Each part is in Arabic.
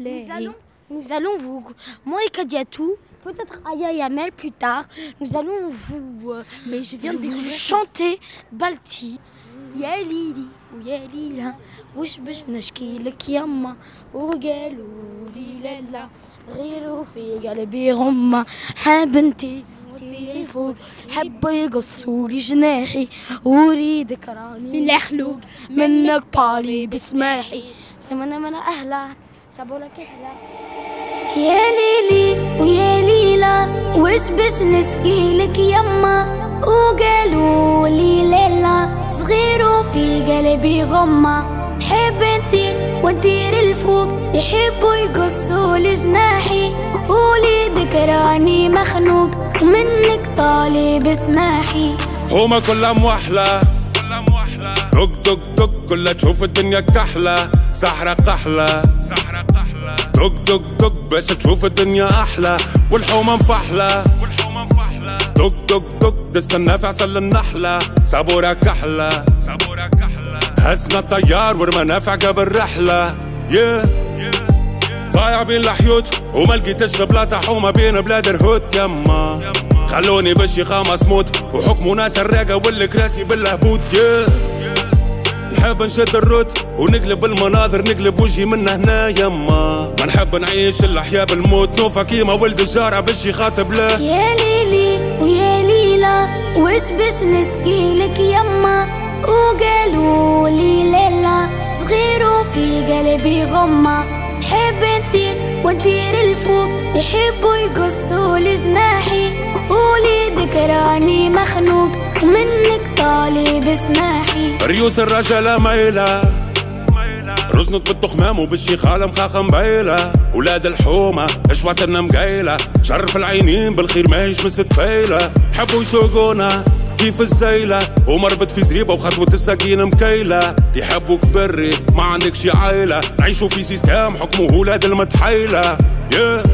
Nous allons, nous allons vous, moi et Kadiatou, peut-être Aya Yamel plus tard, nous allons vous, euh, Mais je viens de vous découvrir chanter Balti. يا ليلي ويا ليلى وش باش نشكي لك يما وقالوا لي لالا صغير وفي قلبي غمة حاب انتي تليفون حبوا يقصوا لي جناحي وريدك راني محلوق منك بالي بسماحي سمنا من أهلا سابوا لك يا ليلي ويا ليلى وش باش نشكي لك يما؟ وقالوا لي ليلى صغير وفي قلبي غمة. حب انتي وندير الفوق يحبوا يقصوا لي جناحي قولي ذكراني مخنوق منك طالب اسماحي هما كلها موحلة دق دق دق كلها تشوف الدنيا كحلة. سحرة قحلة. سحرة قحلة. دق دق دق باش تشوف الدنيا أحلى. والحومة مفحلة. والحومة مفحلة. دق دق دق تستنى في عسل النحلة. صبورة كحلة. صبورة كحلة. هزنا الطيار والمنافع قبل رحلة. Yeah. ضايع بين الحيوت وما لقيتش بلاصة حومة بين بلاد الهوت. يما. خلوني بشي خامس موت. وحكموا ناس الراقة والكراسي بالهبوط yeah. نحب نشد الروت ونقلب المناظر نقلب وجهي من هنا يما. ما نحب نعيش الأحياء بالموت. نوفا كيما ولد الجارة باش يخاطب له. يا ليلي ويا ليلى وش باش نشكي لك يما؟ وقالوا لي ليلى صغير وفي قلبي غمة. حب انتي وندير الفوق يحبوا يقصوا لي جناحي قولي ذكراني مخنوق منك طالب اسماحي ريوس الرجالة مايلة رزنت بالتخمام وبالشيخالة مخاخة مبيلة ولاد الحومة اشواتنا مقايلة شرف العينين بالخير ما هيش مس تفايلة حبوا يسوقونا كيف الزيلة ومربط في زريبة وخطوة السكينة مكيلة. يحبوك بري ما عندكش عيلة نعيشوا في سيستم حكمه ولاد المتحيلة yeah.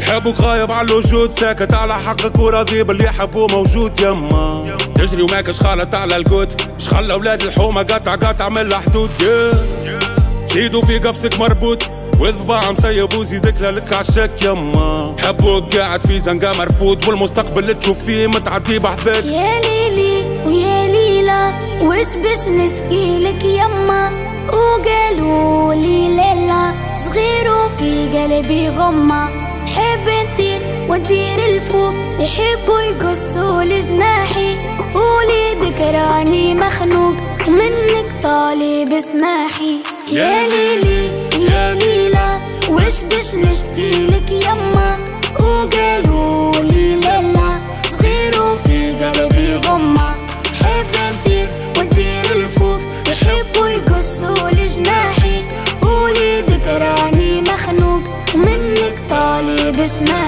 يحبوك غايب على الوجود ساكت على حقك وراضي باللي يحبوه موجود. يما. تجري وماكش خالط على القوت شخلى أولاد الحومة؟ قطع قطع من الحدود. Yeah. زيدوا في قفصك مربوط. وذباع مسيب وزيدك لك عالشك يما حبوك قاعد في زنقة مرفوض والمستقبل اللي تشوف فيه متعدي بحذاك. يا ليلي ويا ليلى وش باش نشكي لك يما وقالوا لي ليلى صغير وفي قلبي غمة. حب انتي وندير الفوق يحبوا يقصوا لي جناحي قولي ذكراني مخنوق منك طالب اسماحي يا ليلي. وش باش نشكي لك يما وقالوا لي ليلى صغير وفي قلبي غمة. حب انتي وندير الفوق. يحبوا يقصوا لي جناحي قولي ذكراني مخنوق. منك طالب اسماحي